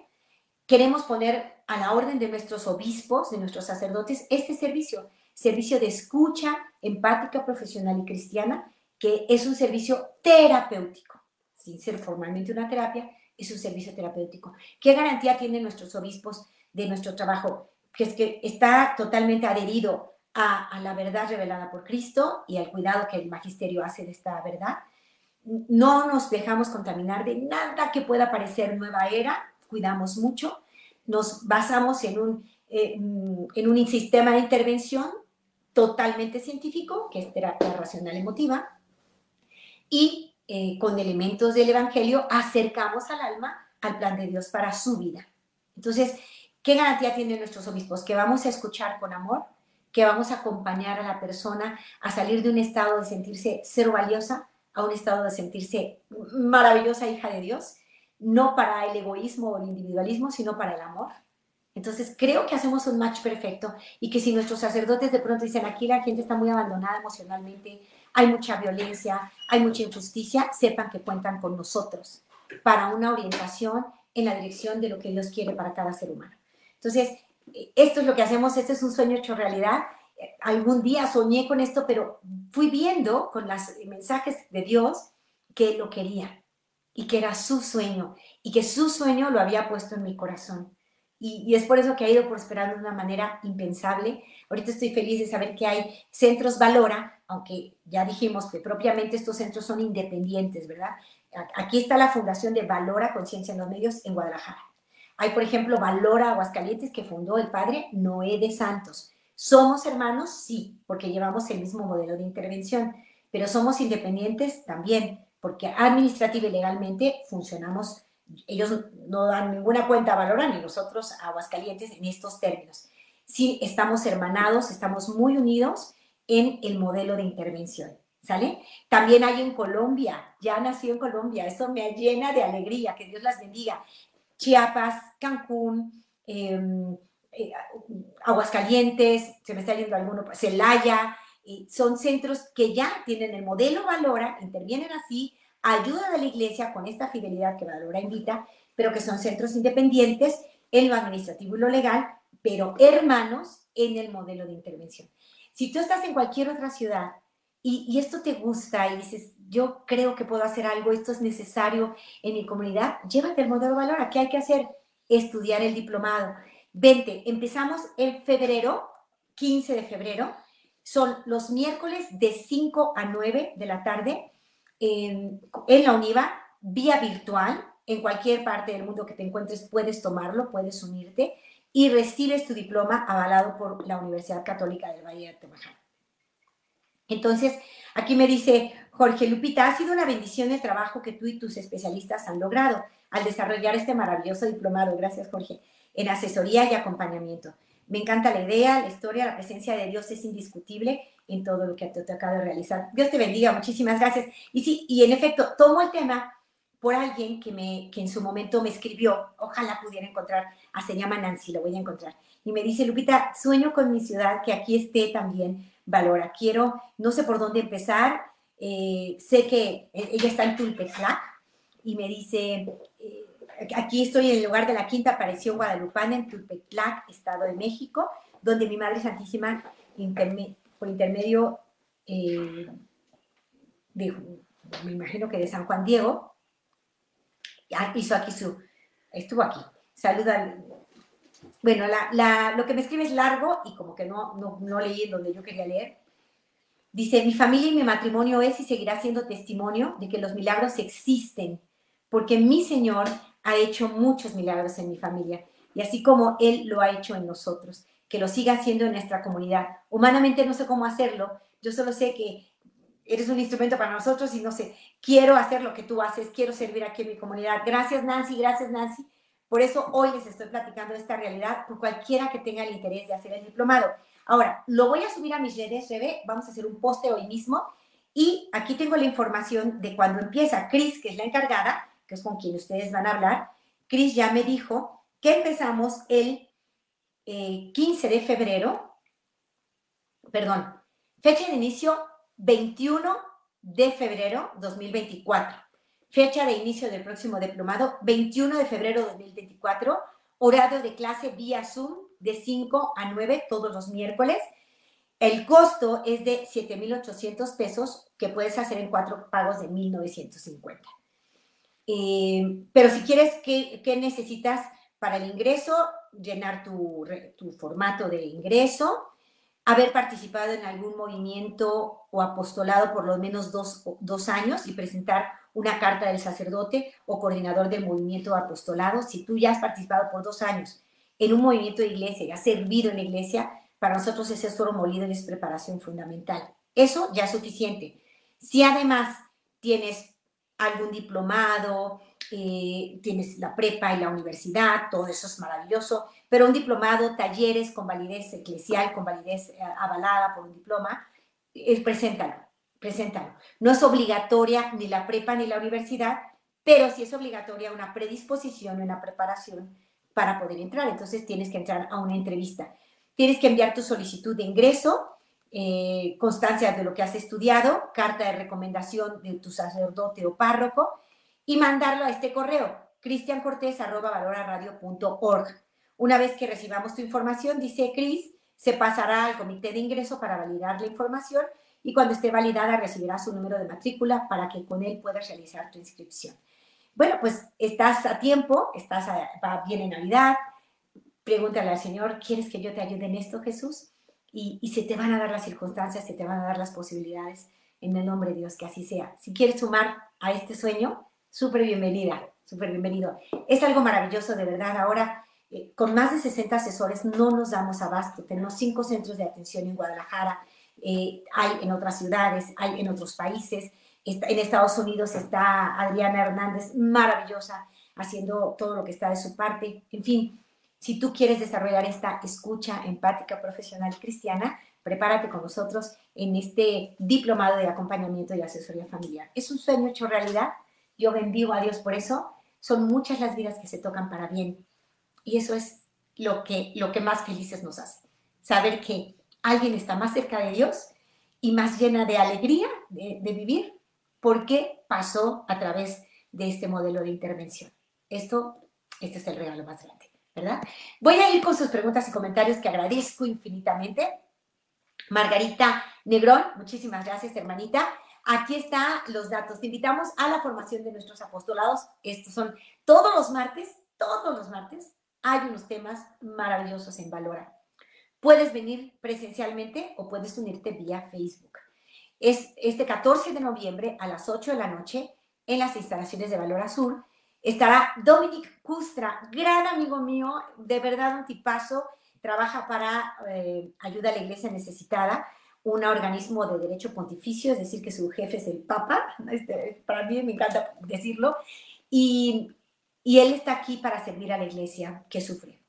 Queremos poner a la orden de nuestros obispos, de nuestros sacerdotes, este servicio, servicio de escucha empática, profesional y cristiana, que es un servicio terapéutico, sin ser formalmente una terapia, es un servicio terapéutico. ¿Qué garantía tienen nuestros obispos de nuestro trabajo? Que es que está totalmente adherido a, a, la verdad revelada por Cristo y al cuidado que el magisterio hace de esta verdad. No nos dejamos contaminar de nada que pueda parecer nueva era, cuidamos mucho, nos basamos en un, eh, en un sistema de intervención totalmente científico, que es terapia racional emotiva, y eh, con elementos del Evangelio, acercamos al alma al plan de Dios para su vida. Entonces, ¿qué garantía tienen nuestros obispos? Que vamos a escuchar con amor, que vamos a acompañar a la persona a salir de un estado de sentirse cero valiosa a un estado de sentirse maravillosa hija de Dios, no para el egoísmo o el individualismo, sino para el amor. Entonces, creo que hacemos un match perfecto y que si nuestros sacerdotes de pronto dicen, aquí la gente está muy abandonada emocionalmente, hay mucha violencia, hay mucha injusticia, sepan que cuentan con nosotros para una orientación en la dirección de lo que Dios quiere para cada ser humano. Entonces, esto es lo que hacemos, este es un sueño hecho realidad. Algún día soñé con esto, pero fui viendo con los mensajes de Dios que lo quería y que era su sueño y que su sueño lo había puesto en mi corazón. Y, es por eso que ha ido prosperando de una manera impensable. Ahorita estoy feliz de saber que hay centros Valora, aunque ya dijimos que propiamente estos centros son independientes, ¿verdad? Aquí está la fundación de Valora Conciencia en los Medios en Guadalajara. Hay, por ejemplo, Valora Aguascalientes que fundó el padre Noé de Santos. ¿Somos hermanos? Sí, porque llevamos el mismo modelo de intervención, pero somos independientes también, porque administrativa y legalmente funcionamos ellos no dan ninguna cuenta a Valora ni nosotros a Aguascalientes en estos términos. Sí, estamos hermanados, estamos muy unidos en el modelo de intervención. ¿Sale? También hay en Colombia, ya nació en Colombia, eso me llena de alegría, que Dios las bendiga. Chiapas, Cancún, em, eh, Aguascalientes, se me está yendo alguno, Celaya, son centros que ya tienen el modelo Valora, intervienen así, ayuda de la iglesia con esta fidelidad que Valora invita, pero que son centros independientes en lo administrativo y lo legal, pero hermanos en el modelo de intervención. Si tú estás en cualquier otra ciudad y, esto te gusta y dices, yo creo que puedo hacer algo, esto es necesario en mi comunidad, llévate el modelo Valora. ¿Qué hay que hacer? Estudiar el diplomado. Vente, empezamos en febrero, 15 de febrero, son los miércoles de 5 a 9 de la tarde en, la UNIVA, vía virtual, en cualquier parte del mundo que te encuentres puedes tomarlo, puedes unirte y recibes tu diploma avalado por la Universidad Católica del Valle de Temaján. Entonces, aquí me dice Jorge Lupita, ha sido una bendición el trabajo que tú y tus especialistas han logrado al desarrollar este maravilloso diplomado. Gracias, Jorge. En asesoría y acompañamiento. Me encanta la idea, la historia, la presencia de Dios es indiscutible en todo lo que te, acabo de realizar. Dios te bendiga, muchísimas gracias. Y sí, y en efecto, tomo el tema por alguien que, me, que en su momento me escribió, ojalá pudiera encontrar, ah, se llama Nancy, lo voy a encontrar, y me dice, Lupita, sueño con mi ciudad, que aquí esté también Valora, quiero, no sé por dónde empezar, eh, sé que e, ella está en Tulpetlac, y me dice, eh, aquí estoy en el lugar de la quinta aparición guadalupana en Tulpetlac, Estado de México, donde mi Madre Santísima, por intermedio eh, de, me imagino que de San Juan Diego, hizo aquí su, estuvo aquí. Saluda. Bueno, lo que me escribe es largo y como que no, no, no leí donde yo quería leer. Dice, mi familia y mi matrimonio es y seguirá siendo testimonio de que los milagros existen, porque mi Señor ha hecho muchos milagros en mi familia, y así como Él lo ha hecho en nosotros, que lo siga haciendo en nuestra comunidad. Humanamente no sé cómo hacerlo, yo solo sé que eres un instrumento para nosotros y no sé, quiero hacer lo que tú haces, quiero servir aquí en mi comunidad. Gracias Nancy, gracias Nancy. Por eso hoy les estoy platicando esta realidad por cualquiera que tenga el interés de hacer el diplomado. Ahora, lo voy a subir a mis redes, Rebe, vamos a hacer un poste hoy mismo y aquí tengo la información de cuando empieza. Cris, que es la encargada, que es con quien ustedes van a hablar, Cris ya me dijo que empezamos el 15 eh, de febrero, perdón, fecha de inicio 21 de febrero 2024. Fecha de inicio del próximo diplomado, 21 de febrero 2024. Horario de clase vía Zoom de 5 a 9 todos los miércoles. El costo es de 7,800 pesos que puedes hacer en cuatro pagos de 1,950. Eh, pero si quieres, ¿qué, ¿qué, necesitas para el ingreso? Llenar tu, tu formato de ingreso, haber participado en algún movimiento o apostolado por lo menos dos, años y presentar una carta del sacerdote o coordinador del movimiento apostolado. Si tú ya has participado por dos años en un movimiento de iglesia y has servido en la iglesia, para nosotros ese solo molido es preparación fundamental. Eso ya es suficiente. Si además tienes algún diplomado, eh, tienes la prepa y la universidad, todo eso es maravilloso, pero un diplomado, talleres con validez eclesial, con validez eh, avalada por un diploma, eh, preséntalo, preséntalo. No es obligatoria ni la prepa ni la universidad, pero sí es obligatoria una predisposición, una preparación para poder entrar. Entonces tienes que entrar a una entrevista. Tienes que enviar tu solicitud de ingreso, eh, constancia de lo que has estudiado, carta de recomendación de tu sacerdote o párroco y mandarlo a este correo, cristiancortés.valoraradio.org. Una vez que recibamos tu información, dice Cris, se pasará al comité de ingreso para validar la información y cuando esté validada recibirás su número de matrícula para que con él puedas realizar tu inscripción. Bueno, pues estás a tiempo, estás a, viene Navidad, pregúntale al Señor, ¿quieres que yo te ayude en esto, Jesús? Y, y se te van a dar las circunstancias, se te van a dar las posibilidades en el nombre de Dios, que así sea. Si quieres sumar a este sueño, súper bienvenida, súper bienvenido. Es algo maravilloso, de verdad. Ahora, eh, con más de 60 asesores, no nos damos abasto. Tenemos cinco centros de atención en Guadalajara, eh, hay en otras ciudades, hay en otros países. en Estados Unidos está Adriana Hernández, maravillosa, haciendo todo lo que está de su parte. En fin, si tú quieres desarrollar esta escucha empática profesional cristiana, prepárate con nosotros en este diplomado de acompañamiento y asesoría familiar. Es un sueño hecho realidad yo bendigo a Dios por eso. Son muchas las vidas que se tocan para bien. Y eso es lo que, lo que más felices nos hace. Saber que alguien está más cerca de Dios y más llena de alegría de, vivir. ¿Por qué? pasó a través de este modelo de intervención. Esto, este es el regalo más grande, ¿verdad? Voy a ir con sus preguntas y comentarios que agradezco infinitamente. Margarita Negrón, muchísimas gracias, hermanita. Aquí están los datos. Te invitamos a la formación de nuestros apostolados. Estos son todos los martes, todos los martes. Hay unos temas maravillosos en Valora. Puedes venir presencialmente o puedes unirte vía Facebook. Es este 14 de noviembre a las 8 de la noche en las instalaciones de Valora Sur. Estará Dominic Custra, gran amigo mío, de verdad un tipazo, trabaja para eh, ayuda a la iglesia necesitada un organismo de derecho pontificio, es decir, que su jefe es el Papa, este, para mí me encanta decirlo, y, y él está aquí para servir a la iglesia que sufre,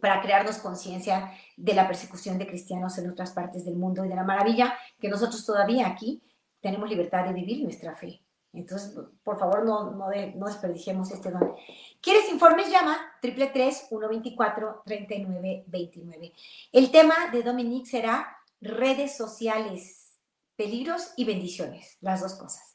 para crearnos conciencia de la persecución de cristianos en otras partes del mundo y de la maravilla que nosotros todavía aquí tenemos libertad de vivir nuestra fe. Entonces, por favor, no, no, no desperdiciemos este don. ¿Quieres informes? Llama 333-124-3929. El tema de Dominique será redes sociales, peligros y bendiciones, las dos cosas.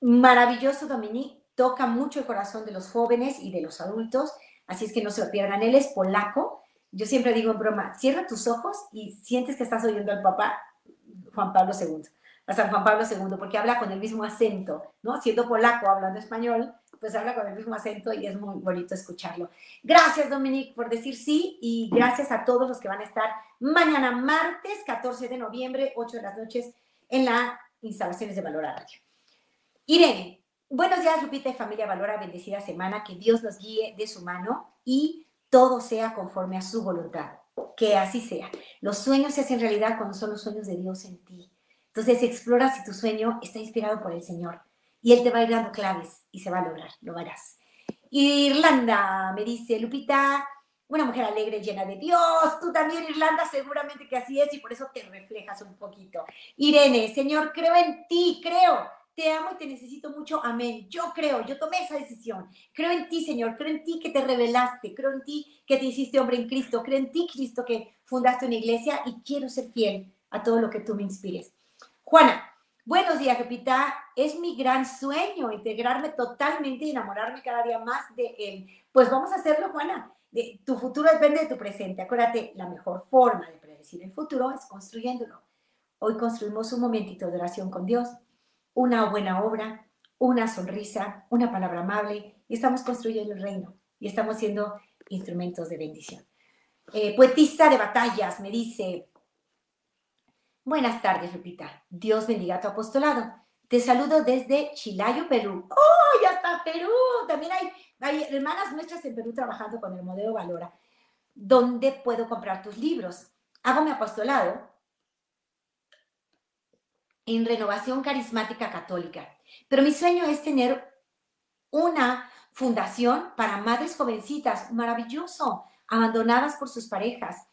Maravilloso, Dominique, toca mucho el corazón de los jóvenes y de los adultos, así es que no se lo pierdan. Él es polaco. Yo siempre digo en broma, cierra tus ojos y sientes que estás oyendo al papá Juan Pablo II, a San Juan Pablo II, porque habla con el mismo acento, ¿no? Siendo polaco, hablando español, pues habla con el mismo acento y es muy bonito escucharlo. Gracias, Dominique, por decir sí y gracias a todos los que van a estar mañana, martes 14 de noviembre, 8 de las noches, en las instalaciones de Valora Radio. Irene, buenos días, Lupita y familia Valora, bendecida semana, que Dios nos guíe de su mano y todo sea conforme a su voluntad. Que así sea. Los sueños se hacen realidad cuando son los sueños de Dios en ti. Entonces, explora si tu sueño está inspirado por el Señor y Él te va a ir dando claves y se va a lograr, lo verás. Irlanda, me dice Lupita, una mujer alegre, llena de Dios. Tú también, Irlanda, seguramente que así es y por eso te reflejas un poquito. Irene, Señor, creo en ti, creo. Te amo y te necesito mucho. Amén. Yo creo, yo tomé esa decisión. Creo en ti, Señor. Creo en ti que te revelaste. Creo en ti que te hiciste hombre en Cristo. Creo en ti, Cristo, que fundaste una iglesia y quiero ser fiel a todo lo que tú me inspires. Juana, Buenos días, Pepita. Es mi gran sueño integrarme totalmente y enamorarme cada día más de él. Pues vamos a hacerlo, Juana. De, tu futuro depende de tu presente. Acuérdate, la mejor forma de predecir el futuro es construyéndolo. Hoy construimos un momentito de oración con Dios, una buena obra, una sonrisa, una palabra amable y estamos construyendo el reino y estamos siendo instrumentos de bendición. Eh, poetista de batallas me dice, Buenas tardes, Lupita. Dios bendiga tu apostolado. Te saludo desde Chilayo, Perú. ¡Oh, ya está Perú! También hay, hermanas nuestras en Perú trabajando con el modelo Valora. ¿Dónde puedo comprar tus libros? Hago mi apostolado en Renovación Carismática Católica. Pero mi sueño es tener una fundación para madres jovencitas, maravilloso, abandonadas por sus parejas,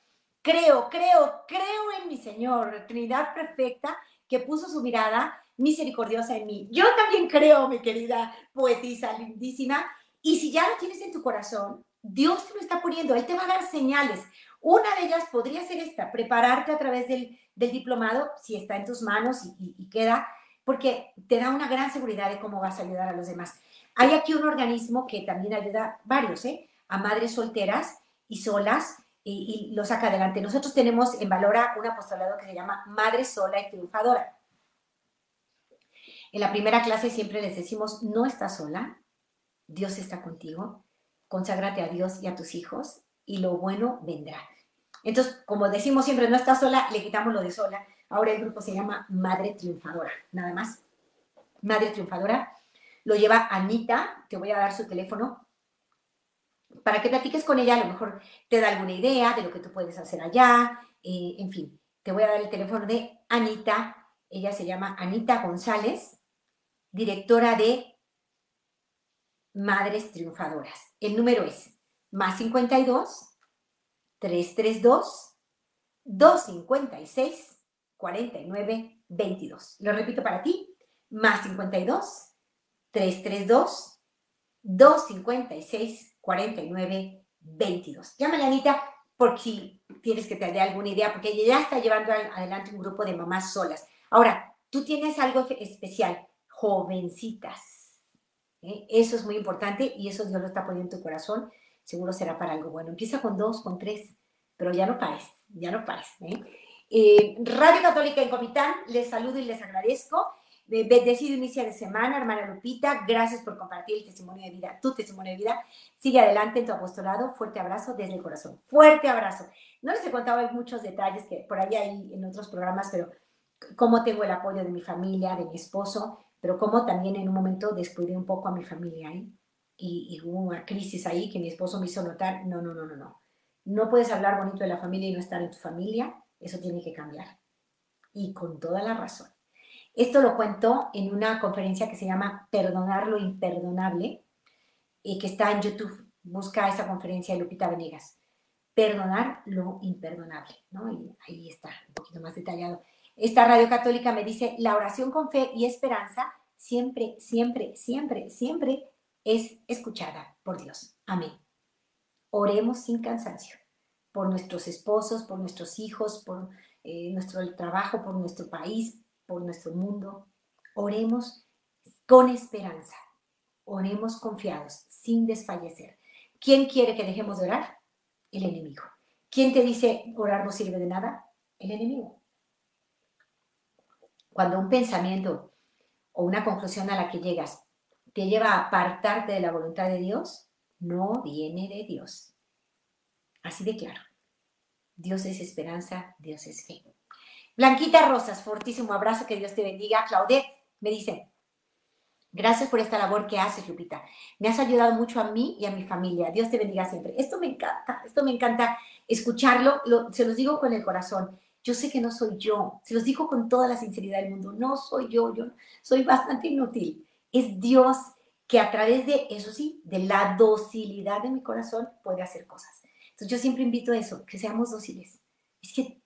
Creo, creo, creo en mi Señor, Trinidad perfecta, que puso su mirada misericordiosa en mí. Yo también creo, mi querida poetisa lindísima, y si ya lo tienes en tu corazón, Dios te lo está poniendo, Él te va a dar señales. Una de ellas podría ser esta, prepararte a través del, diplomado, si está en tus manos y, queda, porque te da una gran seguridad de cómo vas a ayudar a los demás. Hay aquí un organismo que también ayuda varios, ¿eh? a madres solteras y solas y, lo saca adelante. Nosotros tenemos en Valora un apostolado que se llama Madre Sola y Triunfadora. En la primera clase siempre les decimos, no estás sola, Dios está contigo, conságrate a Dios y a tus hijos y lo bueno vendrá. Entonces, como decimos siempre, no estás sola, le quitamos lo de sola. Ahora el grupo se llama Madre Triunfadora, nada más. Madre Triunfadora. Lo lleva Anita, te voy a dar su teléfono, para que platiques con ella, a lo mejor te da alguna idea de lo que tú puedes hacer allá, eh, en fin, te voy a dar el teléfono de Anita, ella se llama Anita González, directora de Madres Triunfadoras. El número es más 52 332 256 49 22. Lo repito para ti, más 52 332 256 49 22. Llama a Anita por si tienes que tener alguna idea, porque ella ya está llevando adelante un grupo de mamás solas. Ahora, tú tienes algo especial, jovencitas. ¿eh? Eso es muy importante y eso Dios lo está poniendo en tu corazón. Seguro será para algo bueno. Empieza con dos, con tres, pero ya no pares, ya no pares. ¿eh? Eh, Radio Católica en Comitán, les saludo y les agradezco. Bendecido inicio de semana, hermana Lupita. Gracias por compartir el testimonio de vida, tu testimonio de vida. Sigue adelante en tu apostolado. Fuerte abrazo desde el corazón. Fuerte abrazo. No les he contado muchos detalles que por ahí hay en otros programas, pero cómo tengo el apoyo de mi familia, de mi esposo, pero cómo también en un momento descuidé un poco a mi familia ¿eh? y, y, hubo una crisis ahí que mi esposo me hizo notar, no, no, no, no, no. No puedes hablar bonito de la familia y no estar en tu familia, eso tiene que cambiar. Y con toda la razón. Esto lo cuento en una conferencia que se llama Perdonar lo imperdonable y que está en YouTube. Busca esa conferencia de Lupita Venegas. Perdonar lo imperdonable, ¿no? Y ahí está, un poquito más detallado. Esta radio católica me dice, la oración con fe y esperanza siempre, siempre, siempre, siempre es escuchada por Dios. Amén. Oremos sin cansancio por nuestros esposos, por nuestros hijos, por eh, nuestro trabajo, por nuestro país, por nuestro mundo. Oremos con esperanza. Oremos confiados, sin desfallecer. ¿Quién quiere que dejemos de orar? El enemigo. ¿Quién te dice orar no sirve de nada? El enemigo. Cuando un pensamiento o una conclusión a la que llegas te lleva a apartarte de la voluntad de Dios, no viene de Dios. Así de claro. Dios es esperanza, Dios es fe. Blanquita Rosas, fortísimo abrazo, que Dios te bendiga. Claudette me dice, gracias por esta labor que haces, Lupita. Me has ayudado mucho a mí y a mi familia. Dios te bendiga siempre. Esto me encanta, esto me encanta escucharlo, se los digo con el corazón. Yo sé que no soy yo, se los digo con toda la sinceridad del mundo, no soy yo, yo soy bastante inútil. Es Dios que a través de, eso sí, de la docilidad de mi corazón puede hacer cosas. Entonces yo siempre invito a eso, que seamos dóciles. Es que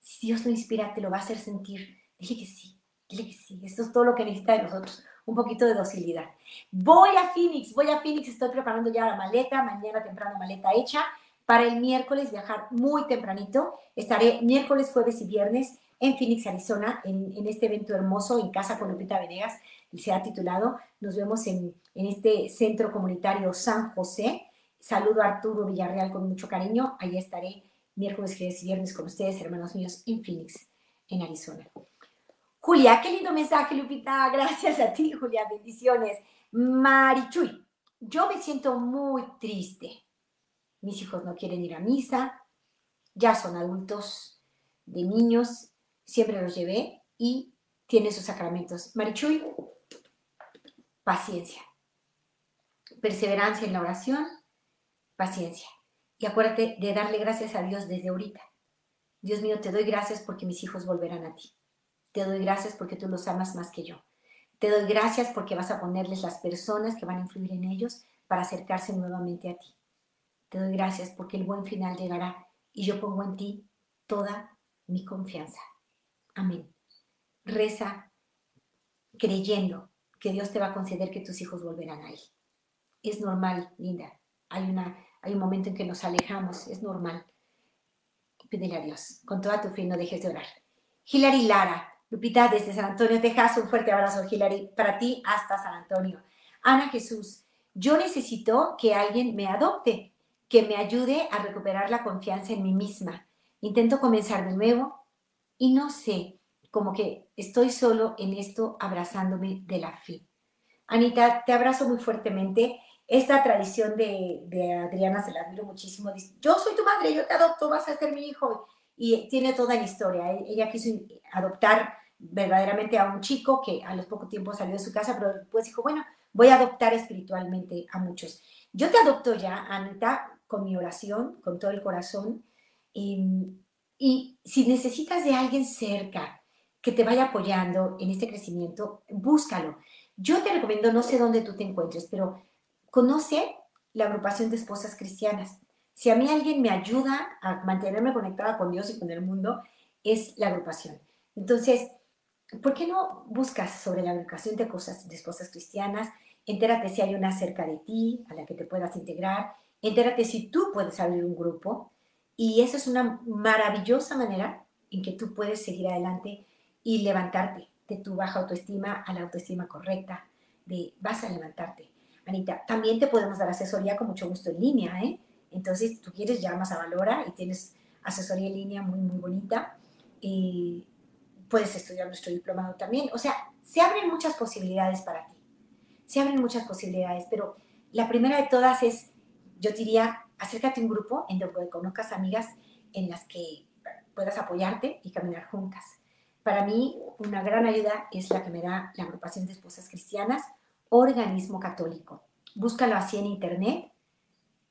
si Dios lo inspira, te lo va a hacer sentir. Dile que sí, dile que sí. Esto es todo lo que necesita de nosotros, un poquito de docilidad. Voy a Phoenix, voy a Phoenix, estoy preparando ya la maleta, mañana temprano maleta hecha para el miércoles viajar muy tempranito. Estaré miércoles, jueves y viernes en Phoenix, Arizona, en, este evento hermoso en Casa con Lupita Venegas. Se ha titulado, nos vemos en, en este centro comunitario San José. Saludo a Arturo Villarreal con mucho cariño. Ahí estaré miércoles, jueves y viernes con ustedes, hermanos míos, en Phoenix, en Arizona. Julia, qué lindo mensaje, Lupita. Gracias a ti, Julia. Bendiciones. Marichuy, yo me siento muy triste mis hijos no quieren ir a misa, ya son adultos de niños, siempre los llevé y tiene sus sacramentos. Marichuy, paciencia, perseverancia en la oración, paciencia. Y acuérdate de darle gracias a Dios desde ahorita. Dios mío, te doy gracias porque mis hijos volverán a ti. Te doy gracias porque tú los amas más que yo. Te doy gracias porque vas a ponerles las personas que van a influir en ellos para acercarse nuevamente a ti. Te doy gracias porque el buen final llegará y yo pongo en ti toda mi confianza. Amén. Reza creyendo que Dios te va a conceder que tus hijos volverán a Él. Es normal, linda. Hay, una, hay un momento en que nos alejamos, es normal. Pídele a Dios, con toda tu fe no dejes de orar. Hilary Lara, Lupita desde San Antonio, Texas, un fuerte abrazo, Hilary, para ti hasta San Antonio. Ana Jesús, yo necesito que alguien me adopte que me ayude a recuperar la confianza en mí misma. Intento comenzar de nuevo y no sé, como que estoy solo en esto abrazándome de la fe. Anita, te abrazo muy fuertemente. Esta tradición de, Adriana se la admiro muchísimo. Dice, yo soy tu madre, yo te adopto, vas a ser mi hijo. Y tiene toda la historia. Ella quiso adoptar verdaderamente a un chico que a los pocos tiempos salió de su casa, pero después dijo, bueno, voy a adoptar espiritualmente a muchos. Yo te adopto ya, Anita, con mi oración, con todo el corazón. Y, si necesitas de alguien cerca que te vaya apoyando en este crecimiento, búscalo. Yo te recomiendo, no sé dónde tú te encuentres, pero conoce la agrupación de esposas cristianas. Si a mí alguien me ayuda a mantenerme conectada con Dios y con el mundo, es la agrupación. Entonces, ¿por qué no buscas sobre la agrupación de, cosas, de esposas cristianas? Entérate si hay una cerca de ti a la que te puedas integrar entérate si tú puedes abrir un grupo y esa es una maravillosa manera en que tú puedes seguir adelante y levantarte. de tu baja autoestima a la autoestima correcta, de vas a levantarte. Anita, también te podemos dar asesoría con mucho gusto en línea, ¿eh? Entonces, tú quieres, llamas a Valora y tienes asesoría en línea muy, muy bonita. Y puedes estudiar nuestro diplomado también. O sea, se abren muchas posibilidades para ti. Se abren muchas posibilidades, pero la primera de todas es, yo diría, acércate a un grupo en donde conozcas amigas en las que puedas apoyarte y caminar juntas. Para mí, una gran ayuda es la que me da la agrupación de esposas cristianas, organismo católico. Búscalo así en internet,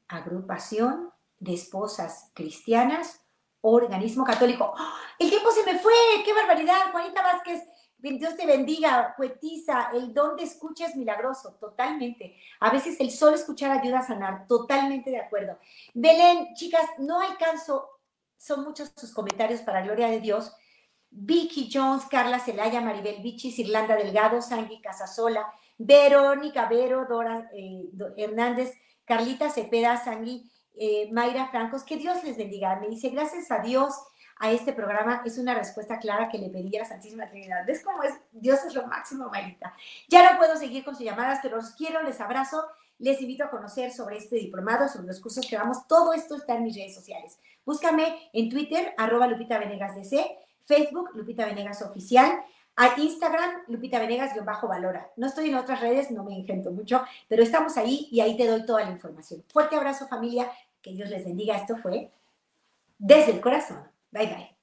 agrupación de esposas cristianas, organismo católico. ¡Oh! El tiempo se me fue, qué barbaridad, Juanita Vázquez. Dios te bendiga, poetisa, el don de escucha es milagroso, totalmente. A veces el solo escuchar ayuda a sanar, totalmente de acuerdo. Belén, chicas, no alcanzo, son muchos sus comentarios para gloria de Dios. Vicky Jones, Carla Celaya, Maribel Vichis, Irlanda Delgado, Sangui Casasola, Verónica Vero, Dora eh, Hernández, Carlita Cepeda, Sangui, eh, Mayra Francos, que Dios les bendiga. Me dice, gracias a Dios a este programa es una respuesta clara que le pedí a Santísima Trinidad. ¿Ves cómo es? Dios es lo máximo, Mayrita. Ya no puedo seguir con sus llamadas, pero los quiero, les abrazo. Les invito a conocer sobre este diplomado, sobre los cursos que damos. Todo esto está en mis redes sociales. Búscame en Twitter, arroba Lupita Venegas DC, Facebook, Lupita Venegas Oficial, a Instagram, Lupita Venegas-Valora. No estoy en otras redes, no me ingento mucho, pero estamos ahí y ahí te doy toda la información. Fuerte abrazo familia, que Dios les bendiga. Esto fue desde el corazón. Bye bye.